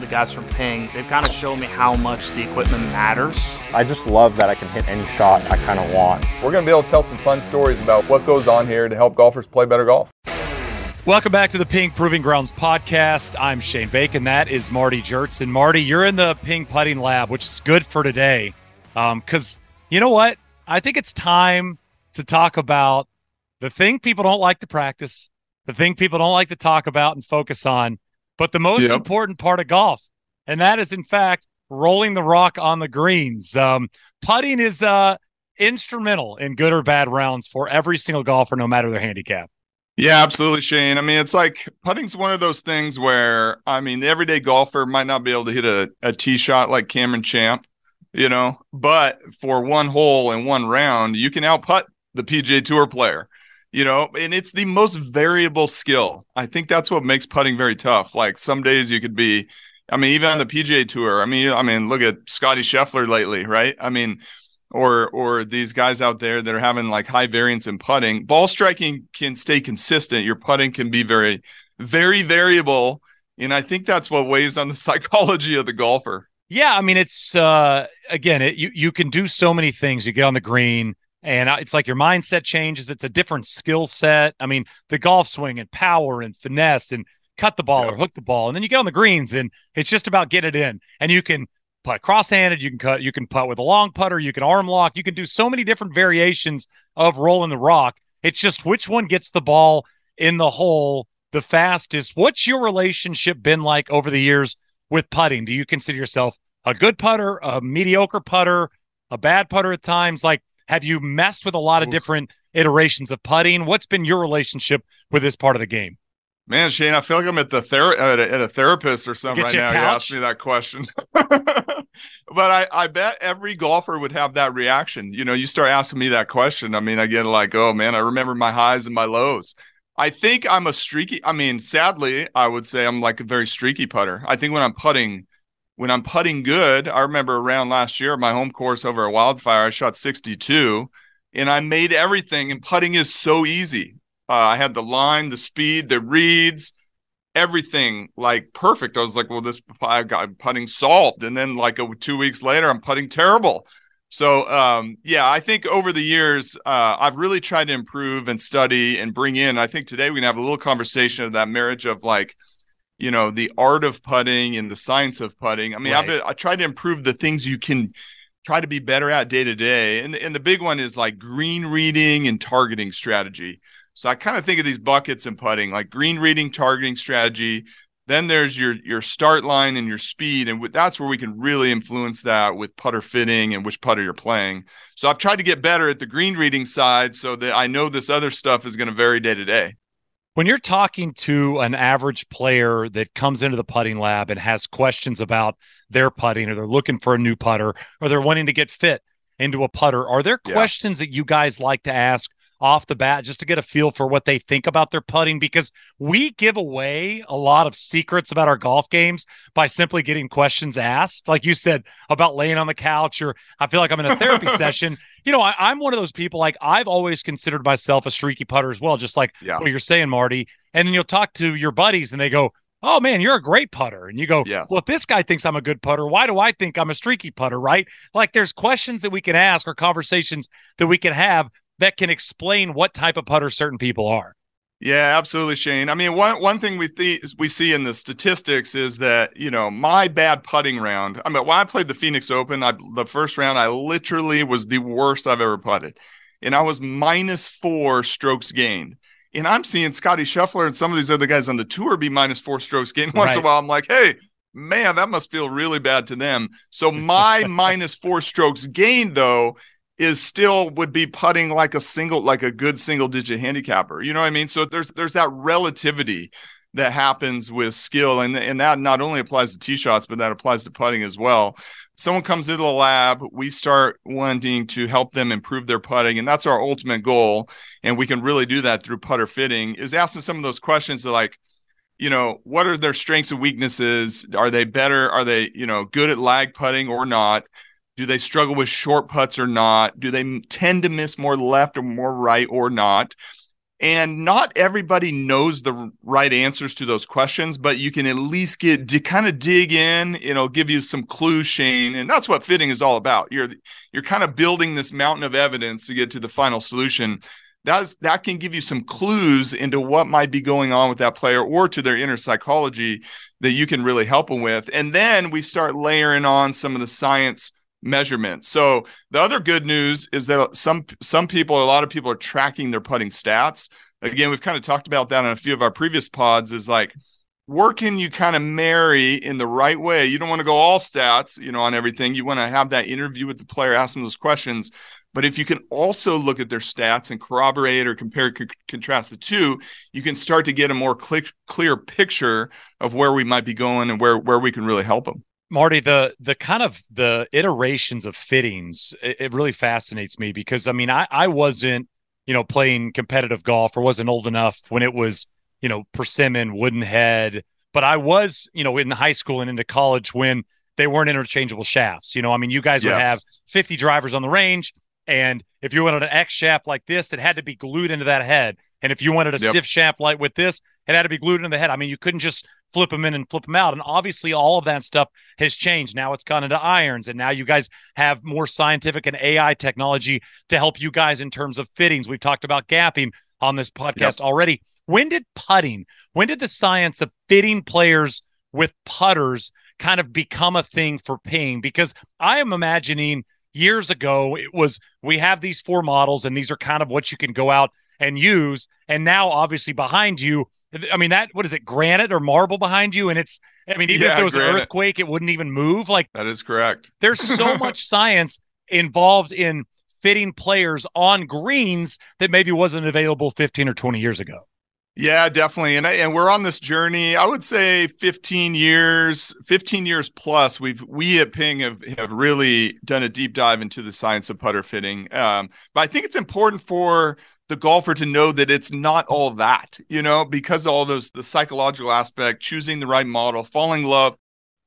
the guys from Ping, they've kind of shown me how much the equipment matters. I just love that I can hit any shot I kind of want. We're going to be able to tell some fun stories about what goes on here to help golfers play better golf. Welcome back to the Ping Proving Grounds podcast. I'm Shane Bacon. That is Marty Jertz. And Marty, you're in the Ping Putting Lab, which is good for today. Because um, you know what? I think it's time to talk about the thing people don't like to practice, the thing people don't like to talk about and focus on, but the most yep. important part of golf, and that is in fact rolling the rock on the greens. Um, putting is uh, instrumental in good or bad rounds for every single golfer, no matter their handicap. Yeah, absolutely, Shane. I mean, it's like putting's one of those things where I mean, the everyday golfer might not be able to hit a, a tee shot like Cameron Champ, you know, but for one hole and one round, you can out output the PGA Tour player you know, and it's the most variable skill. I think that's what makes putting very tough. Like some days you could be, I mean, even on the PGA Tour. I mean, I mean, look at Scottie Scheffler lately, right? I mean, or or these guys out there that are having like high variance in putting. Ball striking can stay consistent. Your putting can be very, very variable, and I think that's what weighs on the psychology of the golfer. Yeah, I mean, it's uh again, it, you you can do so many things. You get on the green and it's like your mindset changes. It's a different skill set. I mean, the golf swing and power and finesse and cut the ball yep. or hook the ball, and then you get on the greens, and it's just about get it in. And you can putt cross-handed, you can cut, you can putt with a long putter, you can arm lock, you can do so many different variations of rolling the rock. It's just which one gets the ball in the hole the fastest. What's your relationship been like over the years with putting? Do you consider yourself a good putter, a mediocre putter, a bad putter at times? Like have you messed with a lot of different iterations of putting? What's been your relationship with this part of the game? Man, Shane, I feel like I'm at the ther- at, a, at a therapist or something right now. You asked me that question, but I, I bet every golfer would have that reaction. You know, you start asking me that question. I mean, I get like, oh man, I remember my highs and my lows. I think I'm a streaky. I mean, sadly, I would say I'm like a very streaky putter. I think when I'm putting, when I'm putting good, I remember around last year, my home course over at Wildfire, I shot 62 and I made everything. And putting is so easy. Uh, I had the line, the speed, the reads, everything like perfect. I was like, well, this I got putting solved. And then like a, two weeks later, I'm putting terrible. So um, yeah, I think over the years, uh, I've really tried to improve and study and bring in. I think today we can have a little conversation of that marriage of like you know the art of putting and the science of putting. I mean, right. I've I try to improve the things you can try to be better at day to day, and and the big one is like green reading and targeting strategy. So I kind of think of these buckets in putting, like green reading, targeting strategy. Then there's your your start line and your speed, and that's where we can really influence that with putter fitting and which putter you're playing. So I've tried to get better at the green reading side, so that I know this other stuff is going to vary day to day when you're talking to an average player that comes into the putting lab and has questions about their putting or they're looking for a new putter or they're wanting to get fit into a putter are there yeah. questions that you guys like to ask off the bat just to get a feel for what they think about their putting because we give away a lot of secrets about our golf games by simply getting questions asked like you said about laying on the couch or i feel like i'm in a therapy session you know I, am one of those people like i've always considered myself a streaky putter as well just like yeah. what you're saying marty and then you'll talk to your buddies and they go oh man, you're a great putter. And you go, yeah. well, if this guy thinks I'm a good putter, why do I think I'm a streaky putter? Right. Like there's questions that we can ask or conversations that we can have that can explain what type of putter certain people are. Yeah, absolutely, Shane. I mean, one one thing we th- we see in the statistics is that you know my bad putting round. I mean, when I played the Phoenix Open, I, the first round, I literally was the worst I've ever putted, and I was minus four strokes gained. And I'm seeing Scottie Scheffler and some of these other guys on the tour be minus four strokes gained once right. in a while. I'm like, hey, man, that must feel really bad to them. So my minus four strokes gained though is still would be putting like a single like a good single digit handicapper you know what i mean? So there's there's that relativity that happens with skill and and that not only applies to tee shots but that applies to putting as well. Someone comes into the lab we start wanting to help them improve their putting and that's our ultimate goal and we can really do that through putter fitting is asking some of those questions like you know what are their strengths and weaknesses? Are they better? Are they you know good at lag putting or not do they struggle with short putts or not? Do they tend to miss more left or more right or not? And not everybody knows the right answers to those questions, but you can at least get to kind of dig in. It'll give you some clues, Shane, and that's what fitting is all about. You're you're kind of building this mountain of evidence to get to the final solution. That's that can give you some clues into what might be going on with that player or to their inner psychology that you can really help them with. And then we start layering on some of the science measurement. So the other good news is that some some people, a lot of people are tracking their putting stats. Again, we've kind of talked about that in a few of our previous pods. Is like where can you kind of marry in the right way? You don't want to go all stats, you know, on everything. You want to have that interview with the player, ask them those questions. But if you can also look at their stats and corroborate or compare, c- contrast the two, you can start to get a more cl- clear picture of where we might be going and where where we can really help them. Marty, the the kind of the iterations of fittings, it, it, really fascinates me because I mean, I I wasn't, you know, playing competitive golf or wasn't old enough when it was, you know, persimmon, wooden head, but I was, you know, in high school and into college when they weren't interchangeable shafts. You know, I mean, you guys yes. would have 50 drivers on the range, and if you wanted an X shaft like this, it had to be glued into that head. And if you wanted a yep. stiff shaft like with this, it had to be glued into the head. I mean, you couldn't just flip them in and flip them out. And obviously, all of that stuff has changed. Now it's gone into irons, and now you guys have more scientific and AI technology to help you guys in terms of fittings. We've talked about gapping on this podcast yep. already. When did putting, when did the science of fitting players with putters kind of become a thing for ping? Because I am imagining years ago it was we have these four models, and these are kind of what you can go out and use. And now, obviously, behind you, I mean, that what is it, granite or marble behind you? And it's, I mean, even yeah, if there was granite. an earthquake, it wouldn't even move. Like that is correct. There's so much science involved in fitting players on greens that maybe wasn't available 15 or 20 years ago. Yeah, definitely. And I, and we're on this journey. I would say 15 years, 15 years plus. We've we at Ping have have really done a deep dive into the science of putter fitting. Um, but I think it's important for the golfer to know that it's not all that, you know, because all those the psychological aspect, choosing the right model, falling in love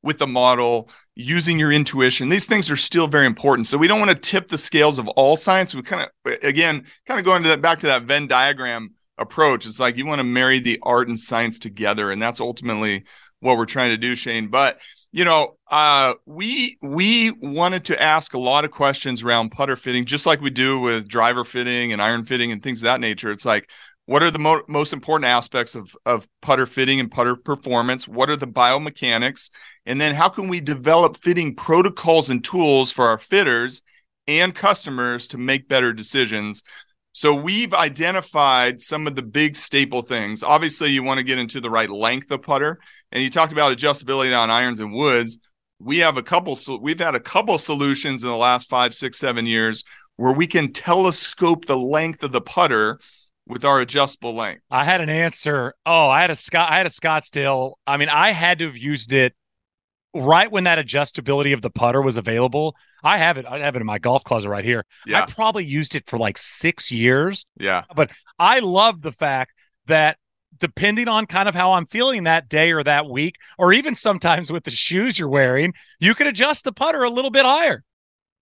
with the model, using your intuition. These things are still very important. So we don't want to tip the scales of all science. We kind of again, kind of going to that back to that Venn diagram approach. It's like you want to marry the art and science together, and that's ultimately what we're trying to do, Shane. But you know, uh, we we wanted to ask a lot of questions around putter fitting, just like we do with driver fitting and iron fitting and things of that nature. It's like, what are the mo- most important aspects of of putter fitting and putter performance? What are the biomechanics? And then how can we develop fitting protocols and tools for our fitters and customers to make better decisions so we've identified some of the big staple things. Obviously, you want to get into the right length of putter, and you talked about adjustability on irons and woods. We have a couple. We've had a couple solutions in the last five, six, seven years where we can telescope the length of the putter with our adjustable length. I had an Anser. Oh, I had a Scott. I had a Scottsdale. I mean, I had to have used it right when that adjustability of the putter was available, I have it. I have it in my golf closet right here. Yeah. I probably used it for like six years. Yeah. But I love the fact that depending on kind of how I'm feeling that day or that week, or even sometimes with the shoes you're wearing, you can adjust the putter a little bit higher.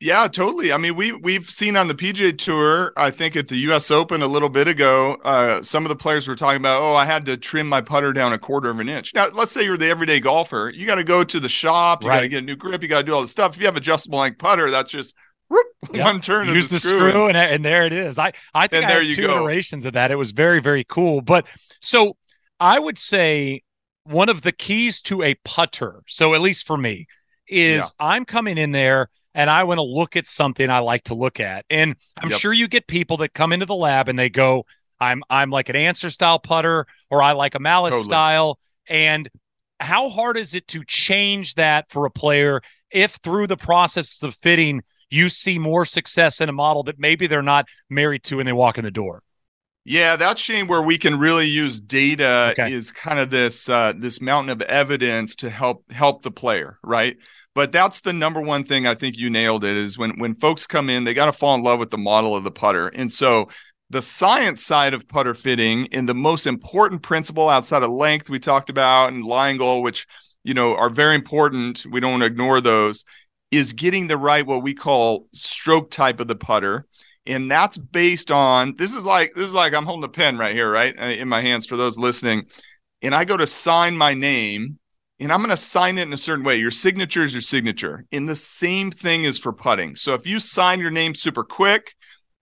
Yeah, totally. I mean, we we've seen on the PGA Tour, I think at the U.S. Open a little bit ago, uh, some of the players were talking about, oh, I had to trim my putter down a quarter of an inch. Now, let's say you're the everyday golfer, you got to go to the shop, you right. got to get a new grip, you got to do all this stuff. If you have adjustable length putter, that's just whoop, yep. one turn Use of the, the screw, screw and, and, there it is. I I think and I had two go. iterations of that. It was very very cool. But so I would say one of the keys to a putter, so at least for me, is yeah. I'm coming in there and I want to look at something I like to look at. And I'm yep. sure you get people that come into the lab and they go, I'm I'm like an Anser style putter or I like a mallet totally. style. And how hard is it to change that for a player if through the process of fitting you see more success in a model that maybe they're not married to when they walk in the door? Yeah, that's Shane where we can really use data okay. is kind of this uh, this mountain of evidence to help help the player, right? But that's the number one thing I think you nailed it is when when folks come in, they got to fall in love with the model of the putter. And so the science side of putter fitting and the most important principle outside of length we talked about and lie angle, which you know are very important. We don't want to ignore those, is getting the right what we call stroke type of the putter and that's based on this is like this is like I'm holding a pen right here, right uh, in my hands for those listening, and I go to sign my name, and I'm going to sign it in a certain way. Your signature is your signature, and the same thing is for putting. So if you sign your name super quick,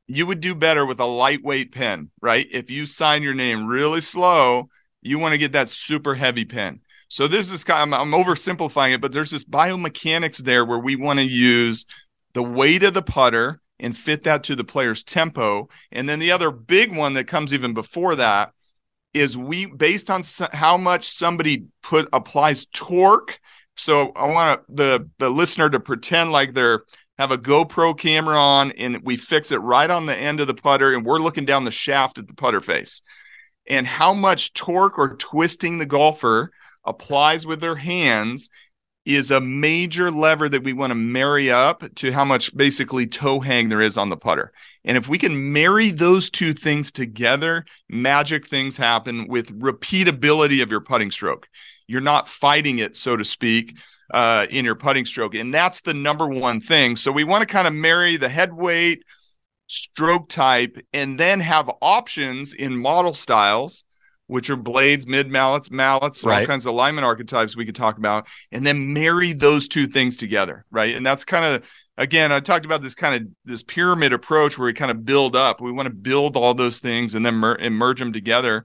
you would do better with a lightweight pen, right? If you sign your name really slow, you want to get that super heavy pen. So this is kind of, I'm oversimplifying it, but there's this biomechanics there where we want to use the weight of the putter and fit that to the player's tempo. And then the other big one that comes even before that is we based on how much somebody put applies torque. So I want the the listener to pretend like they're have a GoPro camera on and we fix it right on the end of the putter and we're looking down the shaft at the putter face. And how much torque or twisting the golfer applies with their hands is a major lever that we want to marry up to how much basically toe hang there is on the putter. And if we can marry those two things together, magic things happen with repeatability of your putting stroke. You're not fighting it, so to speak, uh, in your putting stroke. And that's the number one thing. So we want to kind of marry the head weight, stroke type, and then have options in model styles which are blades, mid mallets, mallets, right. all kinds of alignment archetypes we could talk about, and then marry those two things together, right? And that's kind of again, I talked about this kind of this pyramid approach where we kind of build up. We want to build all those things and then mer- and merge them together,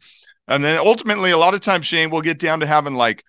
and then ultimately, a lot of times, Shane, we'll get down to having like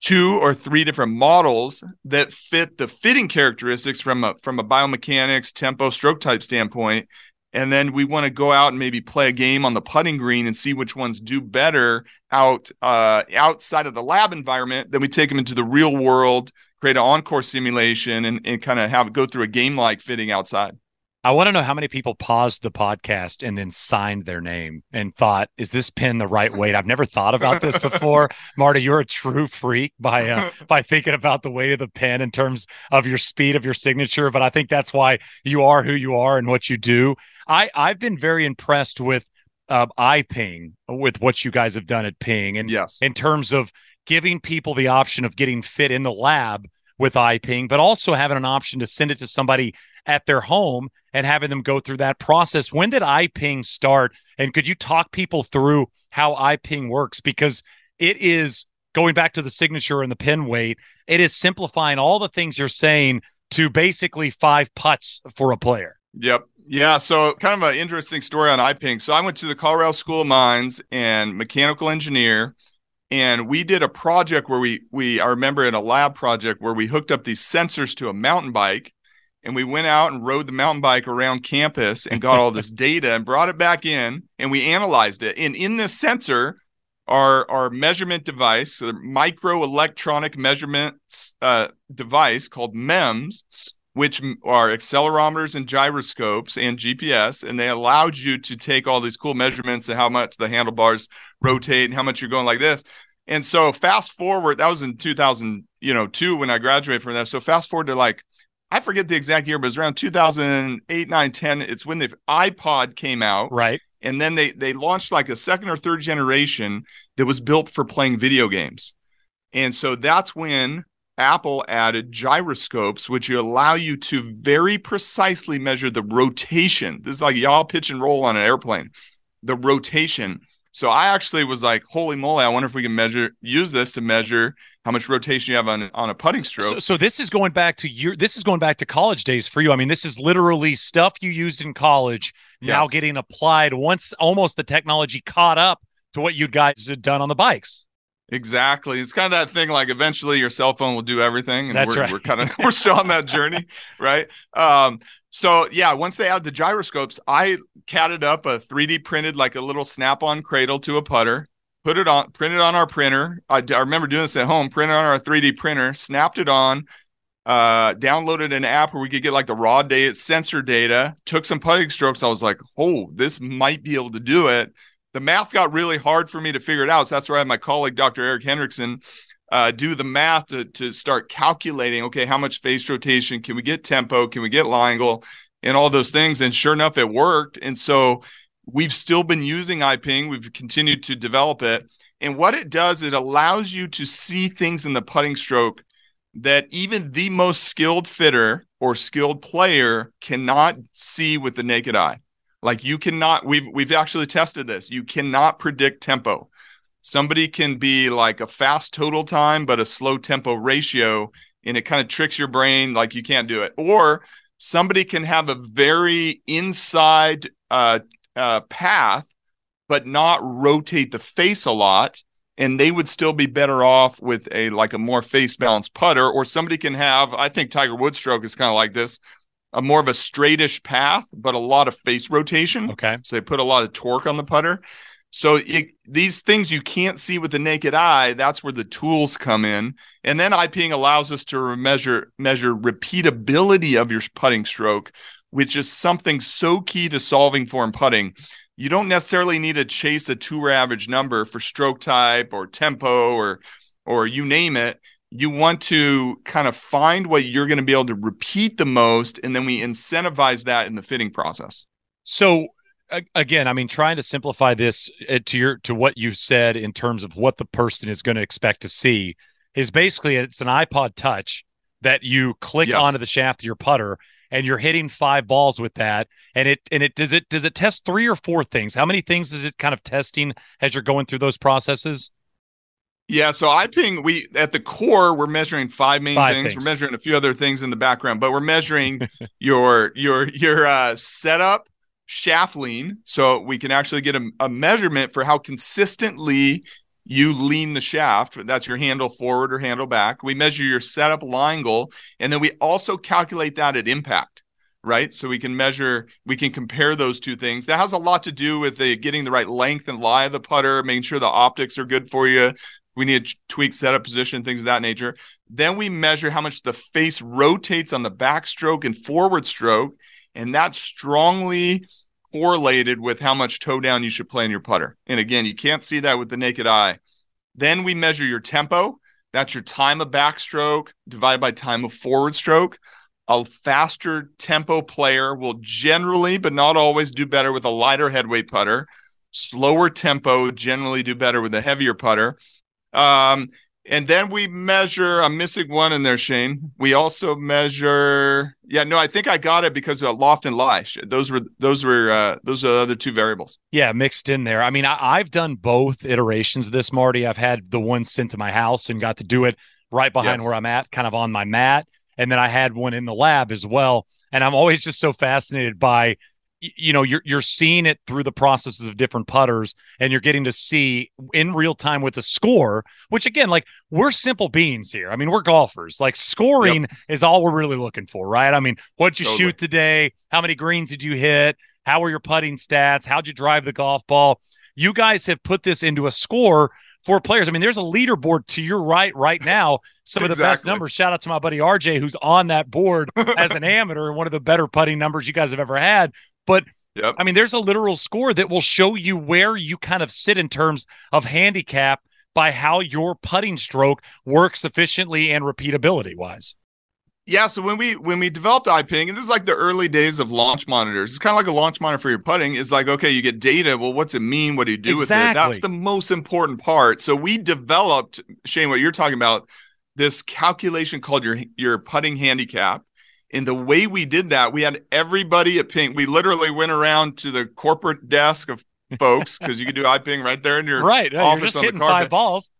two or three different models that fit the fitting characteristics from a from a biomechanics, tempo, stroke type standpoint and then we want to go out and maybe play a game on the putting green and see which ones do better out uh, outside of the lab environment then we take them into the real world create an encore simulation and, and kind of have go through a game like fitting outside I want to know how many people paused the podcast and then signed their name and thought, "Is this pen the right weight?" I've never thought about this before. Marty, you're a true freak by uh, by thinking about the weight of the pen in terms of your speed of your signature. But I think that's why you are who you are and what you do. I I've been very impressed with uh, iPing with what you guys have done at Ping, and yes, in terms of giving people the option of getting fit in the lab with iPing, but also having an option to send it to somebody at their home and having them go through that process. When did iPing start? And could you talk people through how iPing works? Because it is going back to the signature and the pin weight, it is simplifying all the things you're saying to basically five putts for a player. Yep. Yeah, so kind of an interesting story on iPing. So I went to the Colorado School of Mines and mechanical engineer, and we did a project where we we I remember in a lab project where we hooked up these sensors to a mountain bike, and we went out and rode the mountain bike around campus and got all this data and brought it back in and we analyzed it. And in this sensor, our our measurement device, the micro electronic measurement uh, device called MEMS, which are accelerometers and gyroscopes and GPS, and they allowed you to take all these cool measurements of how much the handlebars rotate and how much you're going like this. And so fast forward, that was in 2000, you know, two when I graduated from that. So fast forward to like I forget the exact year, but it was around 2008, 9, 10. It's when the iPod came out. Right. And then they they launched like a second or third generation that was built for playing video games. And so that's when Apple added gyroscopes, which allow you to very precisely measure the rotation. This is like yaw pitch and roll on an airplane, the rotation so I actually was like, holy moly, I wonder if we can measure use this to measure how much rotation you have on on a putting stroke. So, so this is going back to your this is going back to college days for you. I mean, this is literally stuff you used in college now yes. getting applied once almost the technology caught up to what you guys had done on the bikes. Exactly. It's kind of that thing like eventually your cell phone will do everything. And That's we're, right. we're kind of we're still on that journey. Right. Um, so yeah, once they add the gyroscopes, I catted up a 3D printed like a little snap-on cradle to a putter, put it on, printed on our printer. I, I remember doing this at home, printed on our 3D printer, snapped it on, uh, downloaded an app where we could get like the raw data, sensor data, took some putting strokes. I was like, oh, this might be able to do it the math got really hard for me to figure it out. So that's where I had my colleague, Dr. Erik Henrikson, uh, do the math to, to start calculating, okay, how much face rotation can we get tempo? Can we get lie angle and all those things? And sure enough, it worked. And so we've still been using iPing. We've continued to develop it. And what it does, it allows you to see things in the putting stroke that even the most skilled fitter or skilled player cannot see with the naked eye. Like you cannot we've we've actually tested this. You cannot predict tempo. Somebody can be like a fast total time but a slow tempo ratio and it kind of tricks your brain like you can't do it. Or somebody can have a very inside uh, uh, path but not rotate the face a lot and they would still be better off with a like a more face balanced putter or somebody can have i think tiger woods stroke is kind of like this a more of a straightish path but a lot of face rotation. Okay. So they put a lot of torque on the putter. So it, these things you can't see with the naked eye that's where the tools come in. And then iping allows us to measure measure repeatability of your putting stroke which is something so key to solving form putting. You don't necessarily need to chase a tour average number for stroke type or tempo or or you name it you want to kind of find what you're going to be able to repeat the most and then we incentivize that in the fitting process. So again i mean trying to simplify this uh, to your to what you said in terms of what the person is going to expect to see is basically it's an ipod touch that you click yes. onto the shaft of your putter and you're hitting five balls with that and it and it does it does it test three or four things? How many things is it kind of testing as you're going through those processes yeah, so iPing, we at the core, we're measuring five main five things. things. We're measuring a few other things in the background, but we're measuring your your your uh, setup, shaft lean, so we can actually get a, a measurement for how consistently you lean the shaft. That's your handle forward or handle back. We measure your setup lie angle, and then we also calculate that at impact, right? So we can measure, we can compare those two things. That has a lot to do with the getting the right length and lie of the putter, making sure the optics are good for you. We need to tweak setup position, things of that nature. Then we measure how much the face rotates on the backstroke and forward stroke, and that's strongly correlated with how much toe down you should play in your putter. And again, you can't see that with the naked eye. Then we measure your tempo. That's your time of backstroke divided by time of forward stroke. A faster tempo player will generally, but not always, do better with a lighter headweight putter. Slower tempo generally do better with a heavier putter. Um, and then we measure, I'm missing one in there, Shane. We also measure, yeah, no, I think I got it because of loft and lie. Those were, those were, uh, those are the other two variables. Yeah, mixed in there. I mean, I, have done both iterations of this, Marty. I've had the one sent to my house and got to do it right behind yes. where I'm at, kind of on my mat. And then I had one in the lab as well. And I'm always just so fascinated by you know you're you're seeing it through the processes of different putters and you're getting to see in real time with the score which again like we're simple beings here. I mean we're golfers. Like scoring yep. is all we're really looking for right? I mean what'd you totally. shoot today? How many greens did you hit? How were your putting stats? How'd you drive the golf ball? You guys have put this into a score for players. I mean there's a leaderboard to your right right now. Some exactly. of the best numbers. Shout out to my buddy rj who's on that board as an amateur and one of the better putting numbers you guys have ever had but yep. I mean, there's a literal score that will show you where you kind of sit in terms of handicap by how your putting stroke works efficiently and repeatability wise. Yeah, so when we when we developed iPing, and this is like the early days of launch monitors. It's kind of like a launch monitor for your putting. Is like, okay, you get data. Well, what's it mean? What do you do exactly. with it? That's the most important part. So we developed, Shane, what you're talking about, this calculation called your your putting handicap. And the way we did that, we had everybody at Ping. We literally went around to the corporate desk of folks because you can do iPing right there in your right. Office you're just on hitting five balls.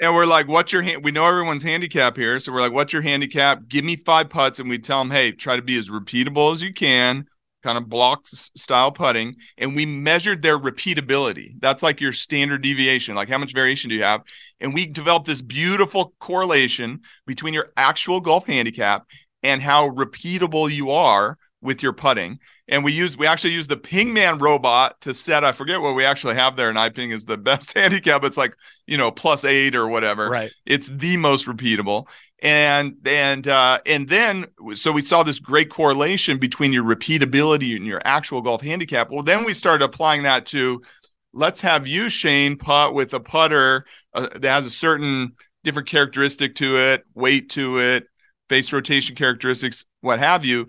And we're like, "What's your hand?" We know everyone's handicap here, so we're like, "What's your handicap? Give me five putts." And we tell them, "Hey, try to be as repeatable as you can." Kind of block style putting, and we measured their repeatability. That's like your standard deviation. Like, how much variation do you have? And we developed this beautiful correlation between your actual golf handicap and how repeatable you are with your putting. And we use we actually use the Pingman robot to set. I forget what we actually have there, and iPing is the best handicap. It's like you know plus eight or whatever. Right. It's the most repeatable. And and uh, and then so we saw this great correlation between your repeatability and your actual golf handicap. Well, then we started applying that to let's have you Shane putt with a putter uh, that has a certain different characteristic to it, weight to it, face rotation characteristics, what have you.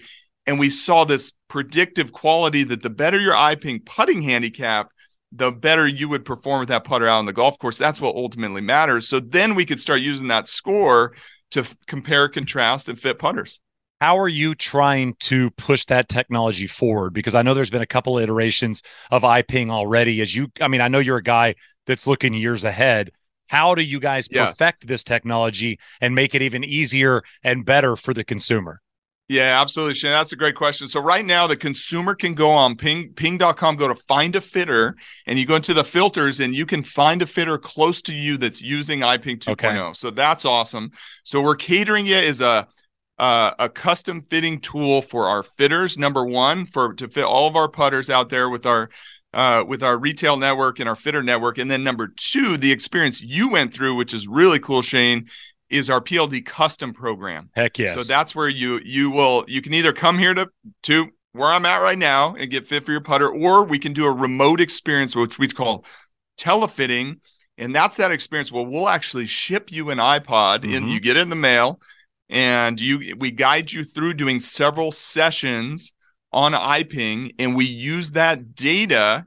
And we saw this predictive quality that the better your iPing putting handicap, the better you would perform with that putter out on the golf course. That's what ultimately matters. So then we could start using that score to f- compare, contrast, and fit putters. How are you trying to push that technology forward? Because I know there's been a couple of iterations of iPing already. As you, I mean, I know you're a guy that's looking years ahead. How do you guys perfect yes. this technology and make it even easier and better for the consumer? Yeah, absolutely, Shane. That's a great question. So right now, the consumer can go on ping ping.com, go to find a fitter, and you go into the filters and you can find a fitter close to you that's using iPing 2.0. Okay. So that's awesome. So we're catering it as a uh, a custom fitting tool for our fitters. Number one, for to fit all of our putters out there with our uh, with our retail network and our fitter network. And then number two, the experience you went through, which is really cool, Shane, is our PLD custom program. Heck yes. So that's where you you will you can either come here to to where I'm at right now and get fit for your putter, or we can do a remote experience, which we call telefitting. And that's that experience. Well, we'll actually ship you an iPod mm-hmm. and you get it in the mail and you we guide you through doing several sessions on iPing, and we use that data,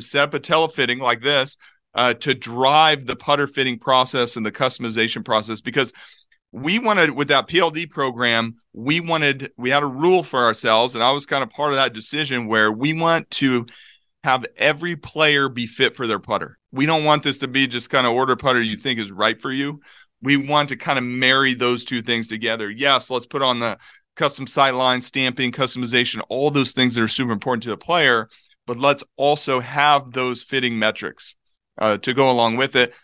set up a telefitting like this, uh, to drive the putter fitting process and the customization process because we wanted with that PLD program, we wanted we had a rule for ourselves, and I was kind of part of that decision where we want to have every player be fit for their putter. We don't want this to be just kind of order putter you think is right for you we want to kind of marry those two things together. Yes, let's put on the custom sight line, stamping, customization, all those things that are super important to the player, but let's also have those fitting metrics uh, to go along with it.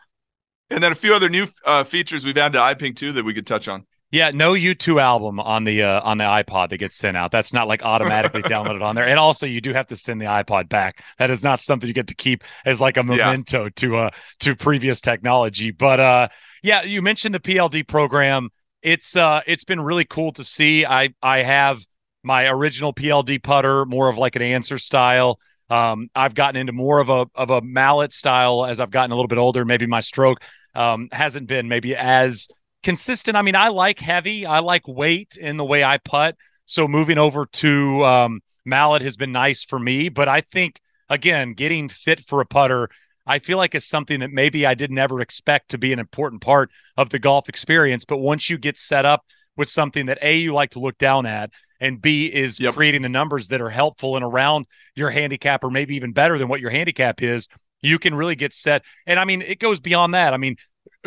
And then a few other new uh, features we've added to iPing too that we could touch on. Yeah, no U2 album on the uh, on the iPod that gets sent out. That's not like automatically downloaded on there. And also, you do have to send the iPod back. That is not something you get to keep as like a memento yeah. to uh to previous technology. But uh, yeah, you mentioned the PLD program. It's uh, it's been really cool to see. I I have my original PLD putter, more of like an Anser style. Um, I've gotten into more of a of a mallet style as I've gotten a little bit older. Maybe my stroke um, hasn't been maybe as consistent. I mean, I like heavy, I like weight in the way I putt. So moving over to um, mallet has been nice for me. But I think again, getting fit for a putter, I feel like it's something that maybe I didn't ever expect to be an important part of the golf experience. But once you get set up with something that a you like to look down at, and B is yep. creating the numbers that are helpful and around your handicap, or maybe even better than what your handicap is, you can really get set. And I mean, it goes beyond that. I mean,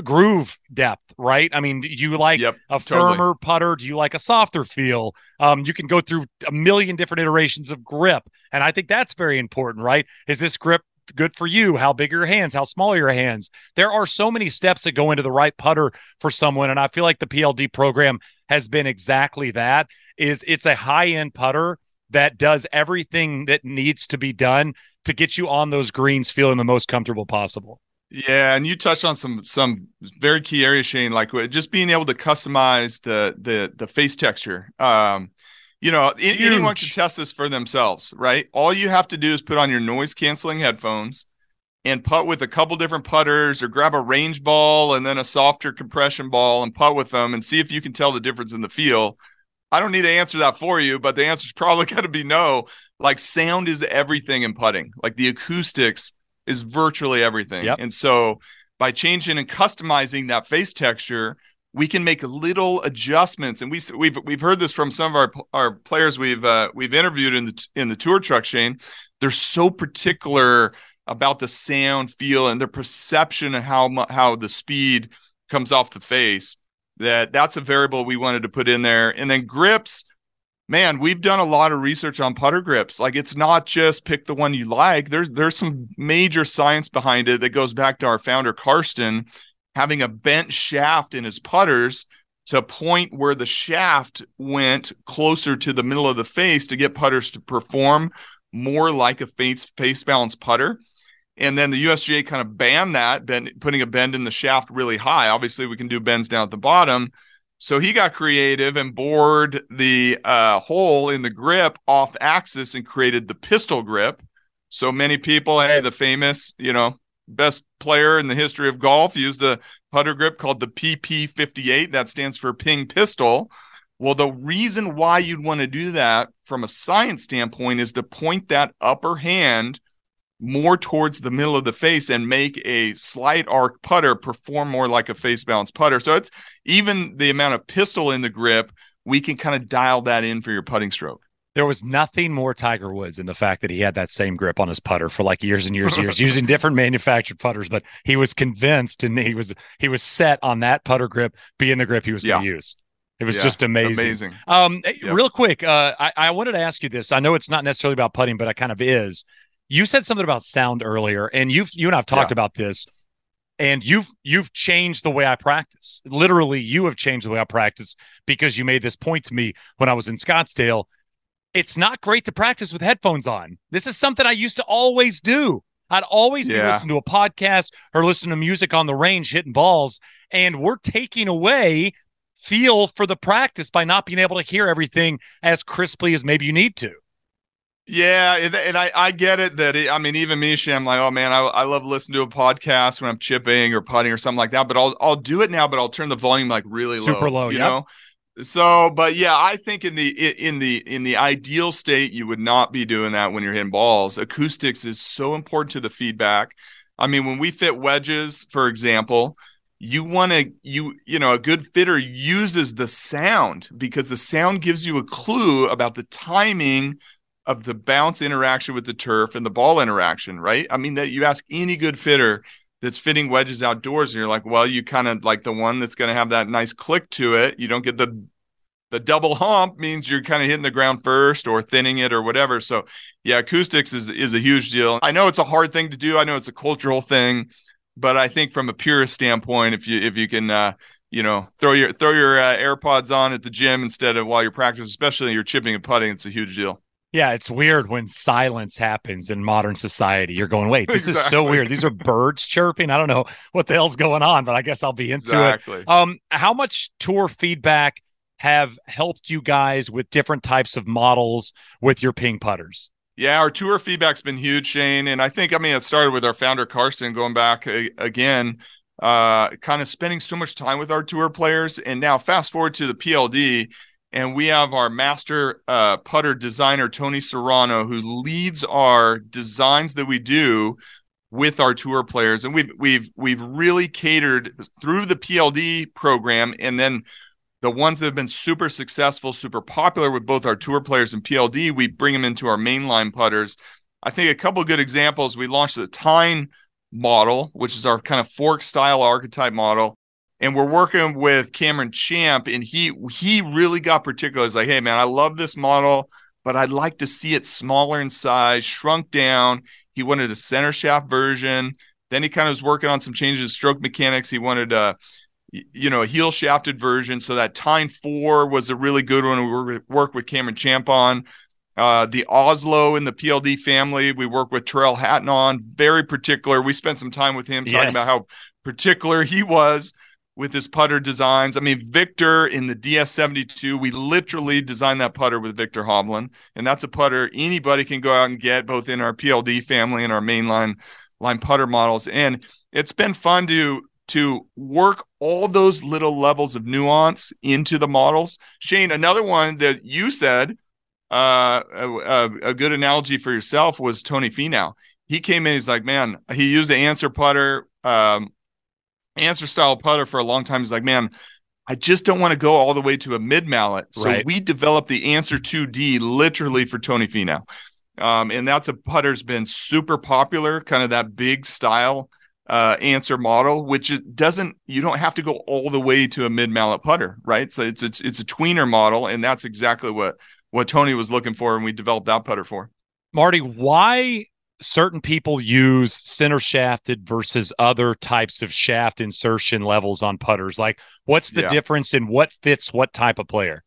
groove depth, right? I mean, do you like yep, a firmer totally. putter? Do you like a softer feel? Um, you can go through a million different iterations of grip. And I think that's very important, right? Is this grip good for you? How big are your hands? How small are your hands? There are so many steps that go into the right putter for someone. And I feel like the PLD program has been exactly that is it's a high end putter that does everything that needs to be done to get you on those greens feeling the most comfortable possible. Yeah, and you touched on some some very key areas, Shane, like just being able to customize the the the face texture. Um, you know, Huge. anyone can test this for themselves, right? All you have to do is put on your noise canceling headphones and putt with a couple different putters or grab a range ball and then a softer compression ball and putt with them and see if you can tell the difference in the feel. I don't need to answer that for you, but the answer is probably going to be no. Like sound is everything in putting. Like the acoustics is virtually everything. Yep. And so by changing and customizing that face texture, we can make little adjustments. And we we've we've heard this from some of our our players we've uh, we've interviewed in the in the tour truck Shane. They're so particular about the sound, feel, and their perception of how how the speed comes off the face. That that's a variable we wanted to put in there. And then grips man, we've done a lot of research on putter grips. Like it's not just pick the one you like. There's there's some major science behind it that goes back to our founder Karsten having a bent shaft in his putters to point where the shaft went closer to the middle of the face to get putters to perform more like a face face balance putter. And then the USGA kind of banned that, bend, putting a bend in the shaft really high. Obviously, we can do bends down at the bottom so he got creative and bored the uh, hole in the grip off axis and created the pistol grip. So many people, hey, the famous, you know, best player in the history of golf used a putter grip called the PP58. That stands for ping pistol. Well, the reason why you'd want to do that from a science standpoint is to point that upper hand more towards the middle of the face and make a slight arc putter perform more like a face balance putter. So it's even the amount of pistol in the grip, we can kind of dial that in for your putting stroke. There was nothing more Tiger Woods in the fact that he had that same grip on his putter for like years and years and years using different manufactured putters, but he was convinced and he was he was set on that putter grip being the grip he was yeah. going to use. It was yeah, just amazing. Amazing. Um, eh, real quick, uh, I, I wanted to ask you this. I know it's not necessarily about putting, but it kind of is. You said something about sound earlier, and you've you and I've talked about this, and you've you've changed the way I practice. Literally, you have changed the way I practice because you made this point to me when I was in Scottsdale. It's not great to practice with headphones on. This is something I used to always do. I'd always yeah. be listening to a podcast or listening to music on the range hitting balls, and we're taking away feel for the practice by not being able to hear everything as crisply as maybe you need to. Yeah, and I, I get it that it, I mean even me, I'm like, oh man, I, I love listening to a podcast when I'm chipping or putting or something like that. But I'll I'll do it now, but I'll turn the volume like really low, super low, you yep. know. So, but yeah, I think in the in the in the ideal state, you would not be doing that when you're hitting balls. Acoustics is so important to the feedback. I mean, when we fit wedges, for example, you want to you you know a good fitter uses the sound because the sound gives you a clue about the timing of the bounce interaction with the turf and the ball interaction right i mean that you ask any good fitter that's fitting wedges outdoors and you're like well you kind of like the one that's going to have that nice click to it you don't get the the double hump means you're kind of hitting the ground first or thinning it or whatever. So yeah acoustics is is a huge deal. I know it's a hard thing to do. I know it's a cultural thing but I think from a purist standpoint, if you if you can uh, you know throw your throw your uh, AirPods on at the gym instead of while you're practicing, especially you're chipping and putting, it's a huge deal. Yeah, it's weird when silence happens in modern society. You're going, wait, this exactly. is so weird. These are birds chirping. I don't know what the hell's going on, but I guess I'll be into exactly. it. Um, how much tour feedback have helped you guys with different types of models with your ping putters? Yeah, our tour feedback's been huge, Shane. And I think, I mean, it started with our founder, Karsten, going back a, again, uh, kind of spending so much time with our tour players. And now, fast forward to the PLD, and we have our master uh, putter designer, Tony Serrano, who leads our designs that we do with our tour players. And we've, we've, we've really catered through the PLD program and then the ones that have been super successful, super popular with both our tour players and PLD, we bring them into our mainline putters. I think a couple good examples. We launched the Tyne model, which is our kind of fork style archetype model, and we're working with Cameron Champ, and he he really got particular. He's like, "Hey man, I love this model, but I'd like to see it smaller in size, shrunk down." He wanted a center shaft version. Then he kind of was working on some changes in stroke mechanics. He wanted a you know, a heel shafted version. So that Tyne 4 was a really good one. We worked with Cameron Champ on. Uh, the Oslo in the PLD family, we work with Tyrrell Hatton on. Very particular. We spent some time with him talking yes. about how particular he was with his putter designs. I mean, Viktor in the DS72, we literally designed that putter with Viktor Hovland. And that's a putter anybody can go out and get, both in our PLD family and our mainline line putter models. And it's been fun to to work all those little levels of nuance into the models. Shane, another one that you said, uh, a, a, good analogy for yourself was Tony Finau. He came in, he's like, man, he used the Anser putter, um, Anser style putter for a long time. He's like, man, I just don't want to go all the way to a mid mallet. So right. we developed the Anser 2D literally for Tony Finau. Um, and that's a putter's been super popular, kind of that big style uh, Anser model, which doesn't you don't have to go all the way to a mid mallet putter, right? So it's, it's it's a tweener model, and that's exactly what what Tony was looking for, and we developed that putter for. Marty, why certain people use center shafted versus other types of shaft insertion levels on putters? Like, what's the yeah. difference in what fits what type of player?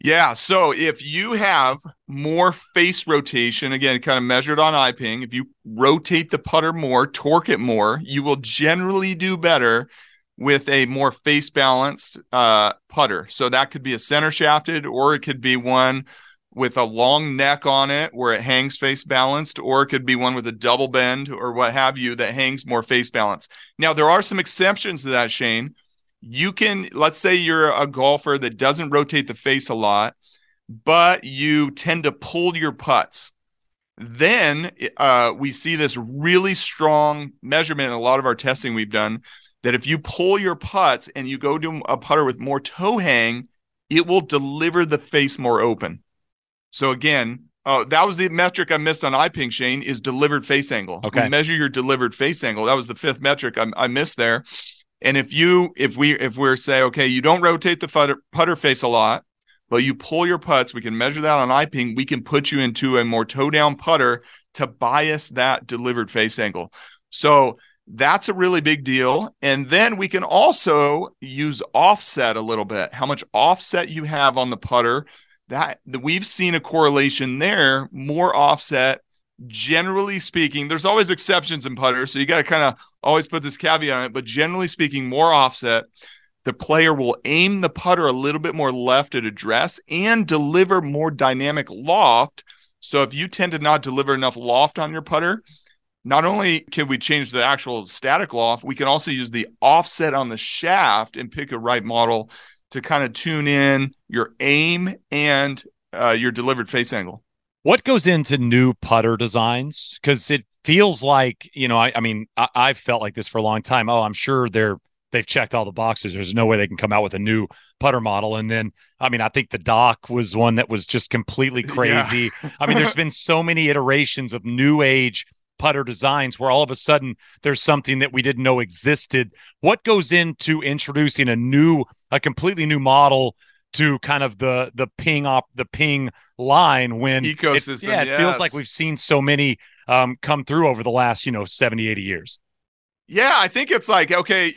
Yeah. So if you have more face rotation, again, kind of measured on iPing, if you rotate the putter more, torque it more, you will generally do better with a more face balanced uh, putter. So that could be a center shafted, or it could be one with a long neck on it where it hangs face balanced, or it could be one with a double bend or what have you that hangs more face balanced. Now, there are some exceptions to that, Shane you can let's say you're a golfer that doesn't rotate the face a lot but you tend to pull your putts Then uh, we see this really strong measurement in a lot of our testing we've done that if you pull your putts and you go to a putter with more toe hang, it will deliver the face more open. So again, uh, that was the metric I missed on iPing, Shane, is delivered face angle. Okay. We measure your delivered face angle. That was the fifth metric I, I missed there. And if you, if we, if we're say, okay, you don't rotate the putter, putter face a lot, but you pull your putts, we can measure that on iPing. We can put you into a more toe down putter to bias that delivered face angle. So that's a really big deal. And then we can also use offset a little bit. How much offset you have on the putter. That we've seen a correlation there, more offset. Generally speaking, there's always exceptions in putter, so you got to kind of always put this caveat on it. But generally speaking, more offset the player will aim the putter a little bit more left at address and deliver more dynamic loft. So if you tend to not deliver enough loft on your putter, not only can we change the actual static loft, we can also use the offset on the shaft and pick a right model to kind of tune in your aim and uh, your delivered face angle. What goes into new putter designs? Because it feels like, you know, I, I mean, I, I've felt like this for a long time. Oh, I'm sure they're they've checked all the boxes. There's no way they can come out with a new putter model. And then, I mean, I think the dock was one that was just completely crazy. Yeah. I mean, there's been so many iterations of new age putter designs where all of a sudden there's something that we didn't know existed. What goes into introducing a new, a completely new model to kind of the the ping op the ping line when ecosystem? It, yeah, it yes. feels like we've seen so many um, come through over the last you know 70, 80 years. Yeah, I think it's like okay,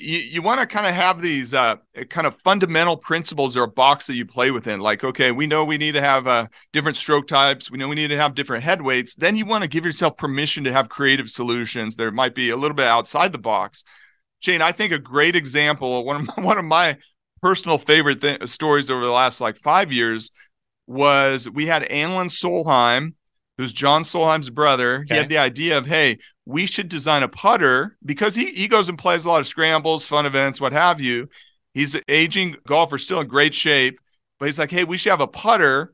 you, you want to kind of have these uh, kind of fundamental principles or a box that you play within. Like, okay, we know we need to have uh, different stroke types. We know we need to have different head weights. Then you want to give yourself permission to have creative solutions that might be a little bit outside the box. Shane, I think a great example, one of my, one of my personal favorite th- stories over the last like five years was we had Allan Solheim, who's John Solheim's brother. Okay. He had the idea of, hey, we should design a putter because he, he goes and plays a lot of scrambles, fun events, what have you. He's an aging golfer, still in great shape, but he's like, hey, we should have a putter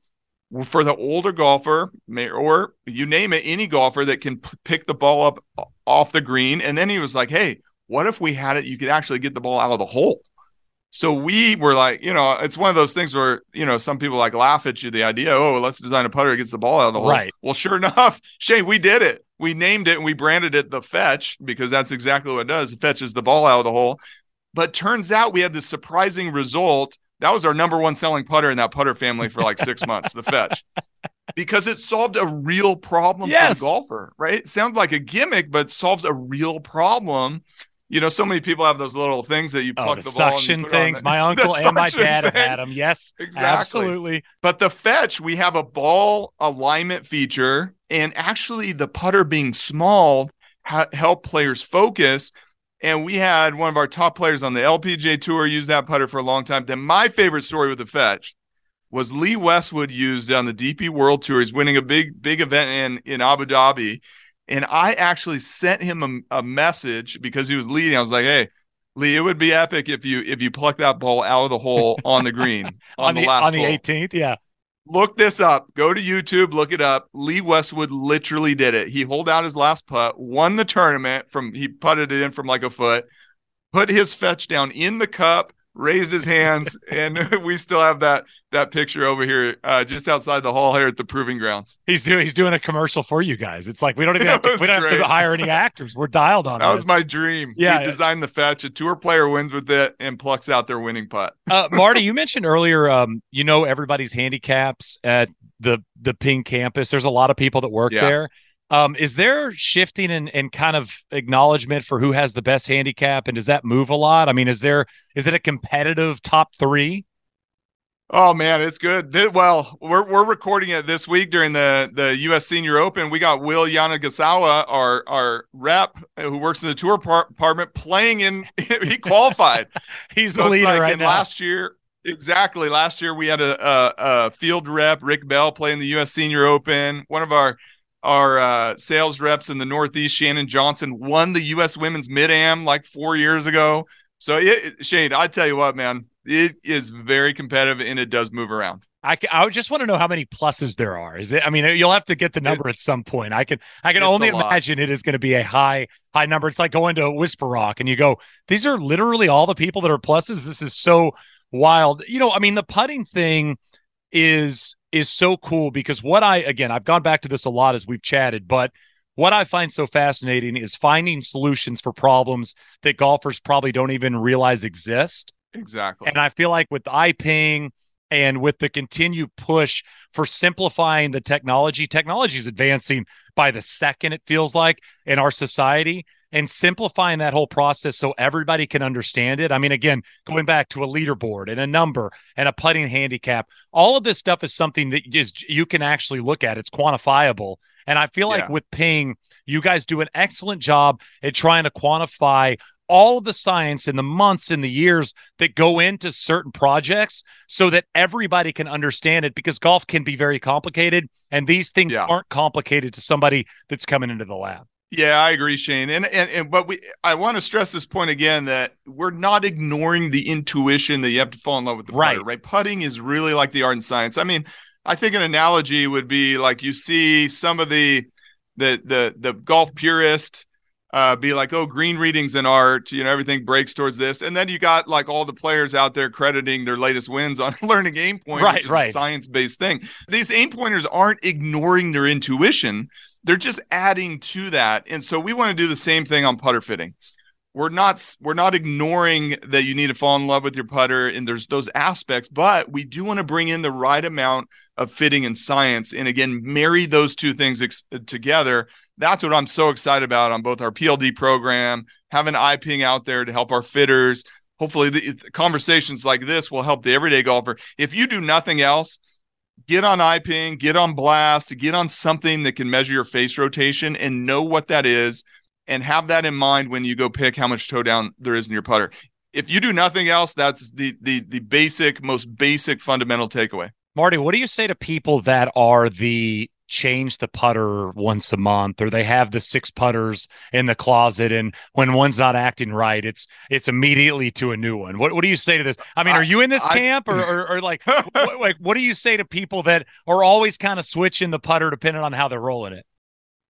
for the older golfer, or you name it, any golfer that can p- pick the ball up off the green. And then he was like, hey, what if we had it? You could actually get the ball out of the hole. So we were like, you know, it's one of those things where, you know, some people like laugh at you the idea, oh, let's design a putter that gets the ball out of the hole. Right. Well, sure enough, Shane, we did it. We named it and we branded it the fetch because that's exactly what it does. It fetches the ball out of the hole. But turns out we had this surprising result. That was our number one selling putter in that putter family for like six months, the fetch. Because it solved a real problem yes. for the golfer, right? It sounds like a gimmick, but solves a real problem you know, so many people have those little things that you oh, pluck oh, the, the suction things. My uncle and my dad thing. have had them. Yes, exactly. Absolutely. But the fetch, we have a ball alignment feature, and actually, the putter being small ha- help players focus. And we had one of our top players on the LPGA tour use that putter for a long time. Then my favorite story with the fetch was Lee Westwood used on the DP World Tour. He's winning a big, big event in in Abu Dhabi and I actually sent him a, a message because he was leading. I was like, hey, Lee, it would be epic if you if you pluck that ball out of the hole on the green on, on the, the, last on the 18th. Yeah. Look this up. Go to YouTube, look it up. Lee Westwood literally did it. He holed out his last putt, won the tournament from he putted it in from like a foot, put his fetch down in the cup, raised his hands, and we still have that that picture over here, uh, just outside the hall here at the Proving Grounds. He's doing he's doing a commercial for you guys. It's like we don't even have to, we don't have to hire any actors. We're dialed on. That this. was my dream. Yeah, we designed the fetch. A tour player wins with it and plucks out their winning putt. uh, Marty, you mentioned earlier, um, you know everybody's handicaps at the the Ping campus. There's a lot of people that work yeah. there. Um, is there shifting and and kind of acknowledgement for who has the best handicap, and does that move a lot? I mean, is there is it a competitive top three? Oh man, it's good. Well, we're we're recording it this week during the the U.S. Senior Open. We got Will Yanagisawa, our our rep who works in the tour department, playing in. he qualified. He's so the leader like right now. Last year, exactly. Last year we had a, a, a field rep, Rick Bell, playing the U.S. Senior Open. One of our our uh, sales reps in the Northeast, Shannon Johnson, won the U.S. Women's Mid Am like four years ago. So, it, Shane, I tell you what, man, it is very competitive and it does move around. I, I just want to know how many pluses there are. Is it? I mean, you'll have to get the number it, at some point. I can I can only imagine it is going to be a high high number. It's like going to Whisper Rock and you go, these are literally all the people that are pluses. This is so wild. You know, I mean, the putting thing is is so cool because what I again I've gone back to this a lot as we've chatted, but what I find so fascinating is finding solutions for problems that golfers probably don't even realize exist. Exactly. And I feel like with iPing and with the continued push for simplifying the technology, technology is advancing by the second, it feels like, in our society. And simplifying that whole process so everybody can understand it. I mean, again, going back to a leaderboard and a number and a putting handicap, all of this stuff is something that is you can actually look at. It's quantifiable. And I feel like yeah. with Ping, you guys do an excellent job at trying to quantify all of the science in the months and the years that go into certain projects so that everybody can understand it because golf can be very complicated and these things yeah. aren't complicated to somebody that's coming into the lab. Yeah, I agree, Shane. And and and but we I want to stress this point again that we're not ignoring the intuition that you have to fall in love with the right. putter, right? Putting is really like the art and science. I mean, I think an analogy would be like you see some of the the the the golf purist uh, be like, oh, green readings in art, you know, everything breaks towards this. And then you got like all the players out there crediting their latest wins on learning AimPoint, right, which is right. a science based thing. These aim pointers aren't ignoring their intuition, they're just adding to that. And so we want to do the same thing on putter fitting. We're not we're not ignoring that you need to fall in love with your putter and there's those aspects but we do want to bring in the right amount of fitting and science and again marry those two things ex- uh, together. That's what i'm so excited about on both our pld program having iPing out there to help our fitters. Hopefully the, conversations like this will help the everyday golfer. If you do nothing else get on iPing, get on blast, get on something that can measure your face rotation and know what that is and have that in mind when you go pick how much toe down there is in your putter. If you do nothing else, that's the the the basic, most basic fundamental takeaway. Marty, what do you say to people that are the change the putter once a month or they have the six putters in the closet and when one's not acting right it's it's immediately to a new one what, what do you say to this i mean are you in this I, camp or, or, or like what, like what do you say to people that are always kind of switching the putter depending on how they're rolling it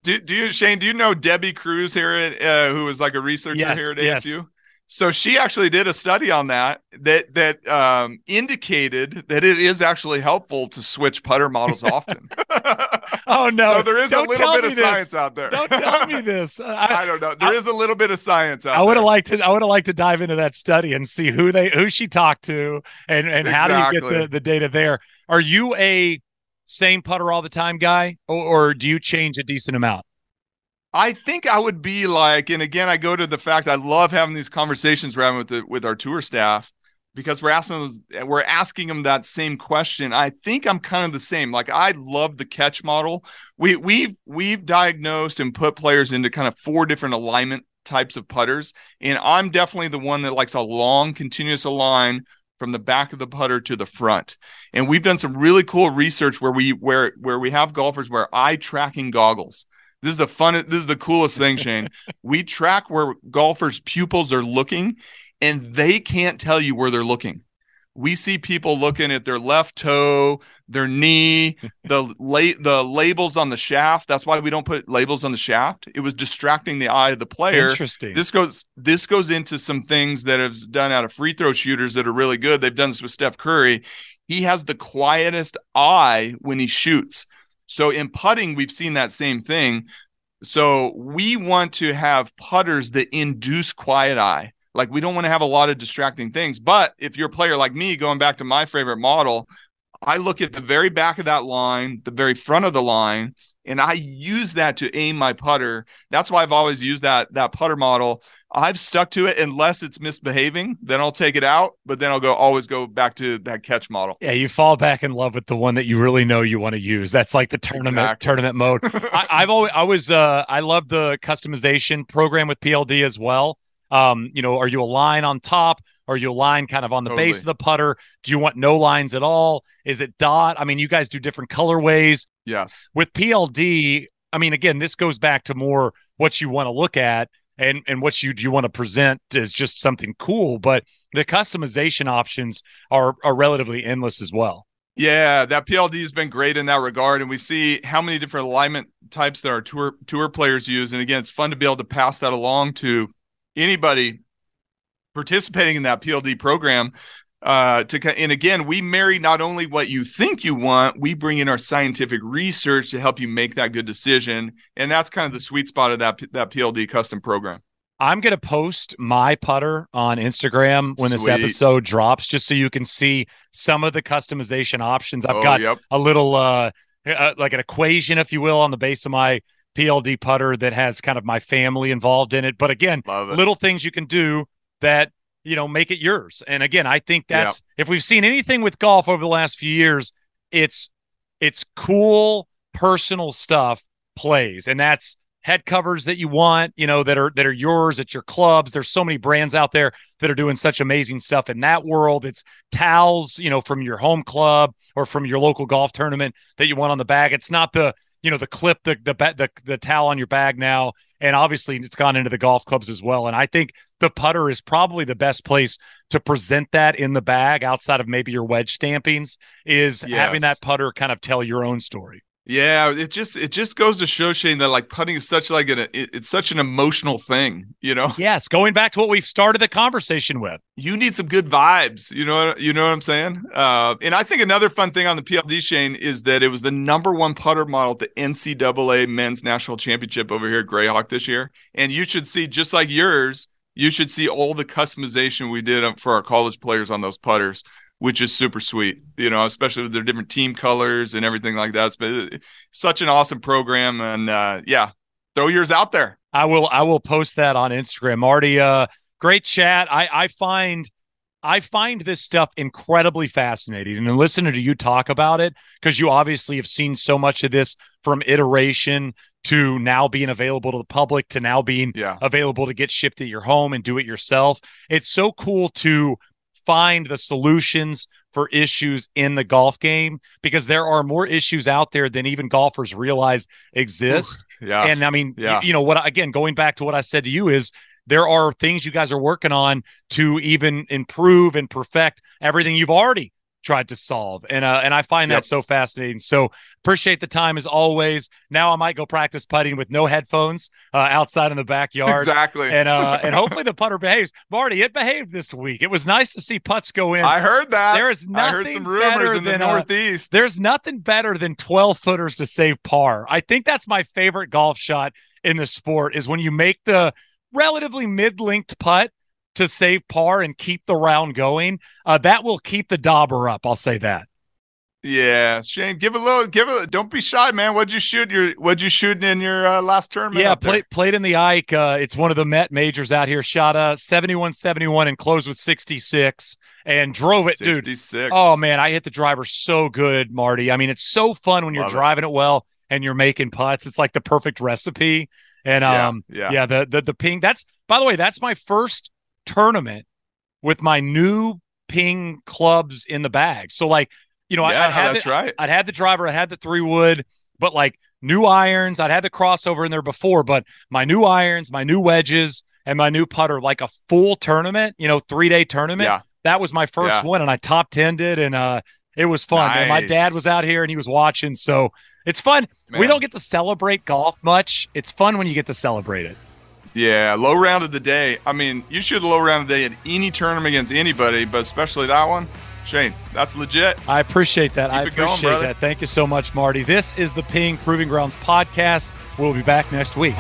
do, do you, Shane? Do you know Debbie Crews here, at, uh, who was like a researcher yes, here at yes. ASU? So she actually did a study on that that that um, indicated that it is actually helpful to switch putter models often. oh no! So there is don't a little bit of this. science out there. Don't tell me this. I, I don't know. There I, is a little bit of science out I would have liked to. I would have liked to dive into that study and see who they who she talked to and and exactly. how do you get the the data there. Are you a same putter all the time guy, or, or do you change a decent amount? I think I would be like, and again, I go to the fact I love having these conversations we're having with the, with our tour staff because we're asking we're asking them that same question. I think I'm kind of the same. Like I love the Ketsch model. We we've we've diagnosed and put players into kind of four different alignment types of putters, and I'm definitely the one that likes a long continuous align from the back of the putter to the front. And we've done some really cool research where we where where we have golfers wear eye tracking goggles. This is the fun. This is the coolest thing, Shane. we track where golfers' pupils are looking, and they can't tell you where they're looking. We see people looking at their left toe, their knee, the la- the labels on the shaft. That's why we don't put labels on the shaft. It was distracting the eye of the player. Interesting. This goes this goes into some things that have done out of free throw shooters that are really good. They've done this with Steph Curry. He has the quietest eye when he shoots. So in putting, we've seen that same thing. So we want to have putters that induce quiet eye. Like we don't want to have a lot of distracting things. But if you're a player like me, going back to my favorite model, I look at the very back of that line, the very front of the line, and I use that to aim my putter. That's why I've always used that that putter model. I've stuck to it unless it's misbehaving, then I'll take it out, but then I'll go always go back to that Ketsch model. Yeah, you fall back in love with the one that you really know you want to use. That's like the tournament exactly. tournament mode. I, have always I was uh I love the customization program with PLD as well. Um, you know, are you a line on top? Are you a line kind of on the totally. base of the putter? Do you want no lines at all? Is it dot? I mean, you guys do different colorways. Yes. With PLD, I mean, again, this goes back to more what you want to look at and and what you do you want to present is just something cool, but the customization options are are relatively endless as well. Yeah, that PLD has been great in that regard, and we see how many different alignment types that our tour tour players use. And again, it's fun to be able to pass that along to anybody participating in that PLD program. Uh, to and again, we marry not only what you think you want, we bring in our scientific research to help you make that good decision, and that's kind of the sweet spot of that that PLD custom program. I'm going to post my putter on Instagram when Sweet. this episode drops, just so you can see some of the customization options. I've oh, got yep. a little, uh, uh, like an equation, if you will, on the base of my PLD putter that has kind of my family involved in it. But again, little things you can do that, you know, make it yours. And again, I think that's, yep. if we've seen anything with golf over the last few years, it's, it's cool personal stuff plays. And that's, head covers that you want, you know, that are that are yours at your clubs. There's so many brands out there that are doing such amazing stuff in that world. It's towels, you know, from your home club or from your local golf tournament that you want on the bag. It's not the you know the clip the the the, the towel on your bag now and obviously it's gone into the golf clubs as well and i think the putter is probably the best place to present that in the bag outside of maybe your wedge stampings is yes. having that putter kind of tell your own story yeah, it just it just goes to show Shane that like putting is such like an it, it's such an emotional thing, you know. Yes, going back to what we've started the conversation with. You need some good vibes, you know. You know what I'm saying? Uh, and I think another fun thing on the PLD Shane is that it was the number one putter model at the NCAA Men's National Championship over here at Grayhawk this year. And you should see just like yours, you should see all the customization we did for our college players on those putters which is super sweet. You know, especially with their different team colors and everything like that. It's been such an awesome program, and uh, yeah, throw yours out there. I will. I will post that on Instagram. Marty, uh, great chat. I I find. I find this stuff incredibly fascinating and listening to you talk about it because you obviously have seen so much of this from iteration to now being available to the public to now being yeah. available to get shipped at your home and do it yourself. It's so cool to find the solutions for issues in the golf game because there are more issues out there than even golfers realize exist. Ooh, yeah. And I mean, yeah. you, you know what again, going back to what I said to you is there are things you guys are working on to even improve and perfect everything you've already tried to solve. And uh, and I find yep. that so fascinating. So appreciate the time as always. Now I might go practice putting with no headphones uh, outside in the backyard. Exactly. And uh and hopefully the putter behaves. Marty, it behaved this week. It was nice to see putts go in. I heard that. There is nothing I heard some rumors in the than, uh, Northeast. There's nothing better than 12 footers to save par. I think that's my favorite golf shot in the sport is when you make the relatively mid-linked putt to save par and keep the round going. Uh, that will keep the dauber up. I'll say that. Yeah, Shane, give a little, give it. Don't be shy, man. What'd you shoot? Your what'd you shoot in your uh, last tournament? Yeah, played played in the Ike. Uh, it's one of the Met majors out here. Shot a 71-71 and closed with sixty six and drove it, 66. dude. Oh man, I hit the driver so good, Marty. I mean, it's so fun when you're Love driving it. it well and you're making putts. It's like the perfect recipe. And um, yeah, yeah. yeah the the the ping. That's by the way, that's my first tournament with my new ping clubs in the bag. So like, you know, yeah, I, had that's the, right. I'd had the driver, I had the three wood, but like new irons, I'd had the crossover in there before, but my new irons, my new wedges, and my new putter, like a full tournament, you know, three day tournament. Yeah. That was my first yeah. one, and I top tended, and uh, it was fun. Nice. My dad was out here and he was watching, so it's fun. Man. We don't get to celebrate golf much. It's fun when you get to celebrate it. Yeah, low round of the day. I mean, you shoot a low round of the day at any tournament against anybody, but especially that one. Shane, that's legit. I appreciate that. Keep I appreciate going, that. Thank you so much, Marty. This is the Ping Proving Grounds podcast. We'll be back next week.